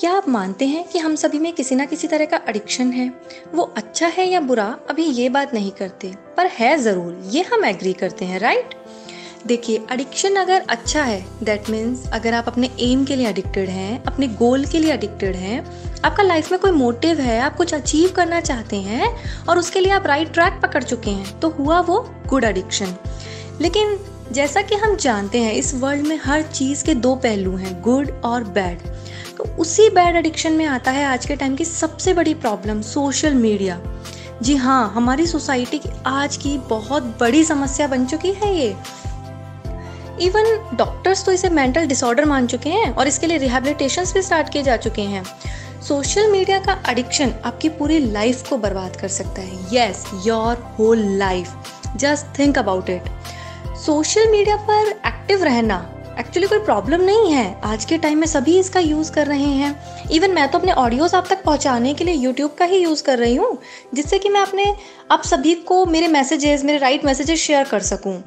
क्या आप मानते हैं कि हम सभी में किसी ना किसी तरह का एडिक्शन है? वो अच्छा है या बुरा, अभी ये बात नहीं करते। पर है ज़रूर, ये हम एग्री करते हैं राइट देखिए एडिक्शन अगर अच्छा है दैट मीन्स अगर आप अपने एम के लिए एडिक्टेड हैं, अपने गोल के लिए एडिक्टेड हैं, आपका लाइफ में कोई मोटिव है, आप कुछ अचीव करना चाहते हैं, और उसके लिए आप राइट ट्रैक पकड़ चुके हैं तो हुआ वो गुड एडिक्शन लेकिन जैसा कि हम जानते हैं, इस वर्ल्ड में हर चीज़ के दो पहलू हैं गुड और बैड तो उसी बैड एडिक्शन में आता है आज के टाइम की सबसे बड़ी प्रॉब्लम सोशल मीडिया जी हाँ हमारी सोसाइटी की आज की बहुत बड़ी समस्या बन चुकी है ये। इवन डॉक्टर्स तो इसे मेंटल डिसऑर्डर मान चुके हैं और इसके लिए रिहेबिलिटेशन भी स्टार्ट किए जा चुके हैं। सोशल मीडिया का एडिक्शन आपकी पूरी लाइफ को बर्बाद कर सकता है। Yes your whole life just think about it social media पर एक्टिव रहना एक्चुअली कोई प्रॉब्लम नहीं है। आज के टाइम में सभी इसका यूज़ कर रहे हैं। इवन मैं तो अपने ऑडियोज़ आप तक पहुँचाने के लिए यूट्यूब का ही यूज़ कर रही हूँ, जिससे कि मैं अपने, आप सभी को मेरे मैसेजेस मेरे राइट मैसेजेस शेयर कर सकूँ।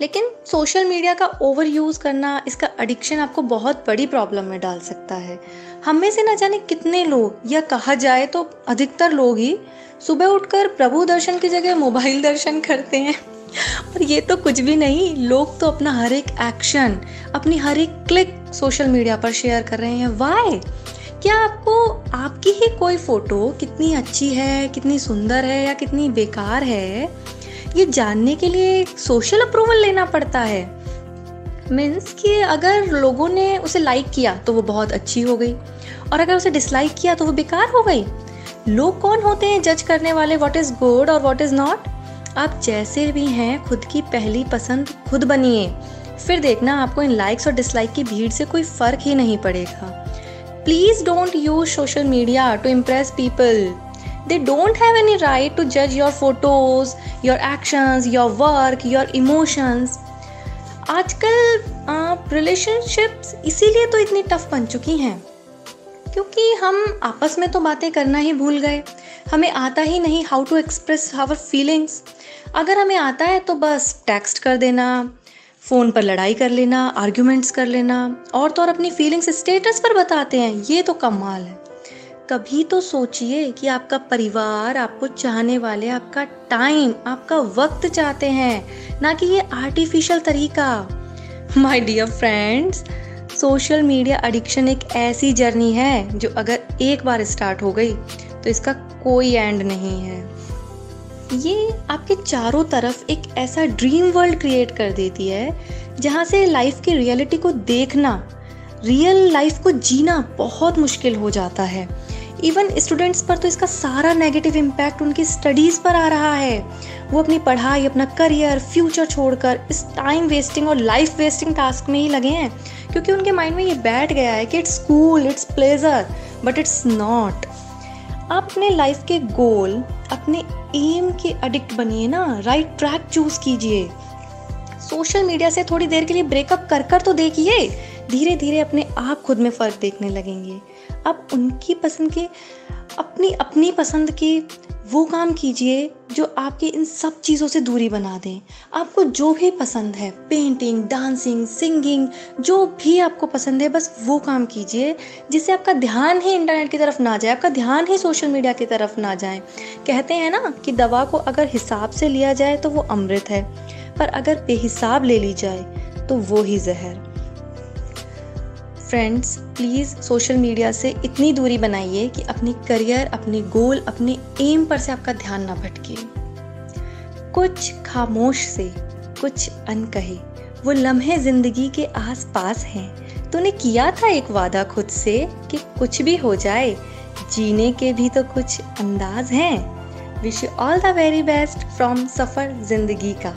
लेकिन सोशल मीडिया का ओवर यूज़ करना, इसका एडिक्शन आपको बहुत बड़ी प्रॉब्लम में डाल सकता है। हम में से ना जाने कितने लोग, या कहा जाए तो अधिकतर लोग ही सुबह उठकर प्रभु दर्शन की जगह मोबाइल दर्शन करते हैं। और ये तो कुछ भी नहीं, लोग तो अपना हर एक एक्शन अपनी हर एक क्लिक सोशल मीडिया पर शेयर कर रहे हैं। वाई क्या आपको, आपकी ही कोई फ़ोटो कितनी अच्छी है, कितनी सुंदर है या कितनी बेकार है, ये जानने के लिए सोशल अप्रूवल लेना पड़ता है। मीन्स कि अगर लोगों ने उसे लाइक किया तो वो बहुत अच्छी हो गई। और अगर उसे डिसलाइक किया तो वो बेकार हो गई। लोग कौन होते हैं जज करने वाले? व्हाट इज़ गुड और व्हाट इज़ नॉट आप जैसे भी हैं, खुद की पहली पसंद खुद बनिए। फिर देखना आपको इन लाइक्स और डिसलाइक की भीड़ से कोई फ़र्क ही नहीं पड़ेगा। Please don't use social media to impress people they don't have any right to जज your photos your actions your work your emotions आजकल रिलेशनशिप्स इसीलिए तो इतनी टफ बन चुकी हैं, क्योंकि हम आपस में तो बातें करना ही भूल गए। हमें आता ही नहीं how to express our feelings अगर हमें आता है तो बस टेक्स्ट कर देना फ़ोन पर लड़ाई कर लेना आर्ग्यूमेंट्स कर लेना और तो और अपनी फीलिंग्स स्टेटस पर बताते हैं। ये तो कमाल है। कभी तो सोचिए कि आपका परिवार, आपको चाहने वाले, आपका टाइम आपका वक्त चाहते हैं। ना कि ये आर्टिफिशियल तरीका। My dear friends social media addiction एक ऐसी जर्नी है जो अगर एक बार स्टार्ट हो गई तो इसका कोई एंड नहीं है। ये आपके चारों तरफ़ एक ऐसा ड्रीम वर्ल्ड क्रिएट कर देती है, जहाँ से लाइफ की रियलिटी को देखना रियल लाइफ को जीना बहुत मुश्किल हो जाता है। इवन स्टूडेंट्स पर तो इसका सारा नेगेटिव इम्पैक्ट उनकी स्टडीज़ पर आ रहा है। वो अपनी पढ़ाई, अपना करियर फ्यूचर छोड़कर इस टाइम वेस्टिंग और लाइफ वेस्टिंग टास्क में ही लगे हैं, क्योंकि उनके माइंड में ये बैठ गया है कि it's school it's pleasure but it's not आप अपने लाइफ के गोल अपने एम के अडिक्ट बनिए ना राइट ट्रैक चूज़ कीजिए। सोशल मीडिया से थोड़ी देर के लिए ब्रेकअप कर कर तो देखिए धीरे धीरे अपने आप खुद में फ़र्क देखने लगेंगे। अब उनकी पसंद के, अपनी अपनी पसंद के वो काम कीजिए जो आपके इन सब चीज़ों से दूरी बना दें। आपको जो भी पसंद है पेंटिंग डांसिंग सिंगिंग जो भी आपको पसंद है, बस वो काम कीजिए, जिससे आपका ध्यान ही इंटरनेट की तरफ़ ना जाए, आपका ध्यान ही सोशल मीडिया की तरफ़ ना जाए। कहते हैं ना कि दवा को अगर हिसाब से लिया जाए तो वो अमृत है, पर अगर बेहिसाब ले ली जाए तो वो ही जहर। फ्रेंड्स प्लीज़ सोशल मीडिया से इतनी दूरी बनाइए कि अपनी करियर अपने गोल अपने एम पर से आपका ध्यान ना भटके। कुछ खामोश से, कुछ अनकहे, वो लम्हे ज़िंदगी के आस पास हैं। तूने किया था एक वादा खुद से कि कुछ भी हो जाए, जीने के भी तो कुछ अंदाज हैं। Wish you all the very best from सफ़र ज़िंदगी का।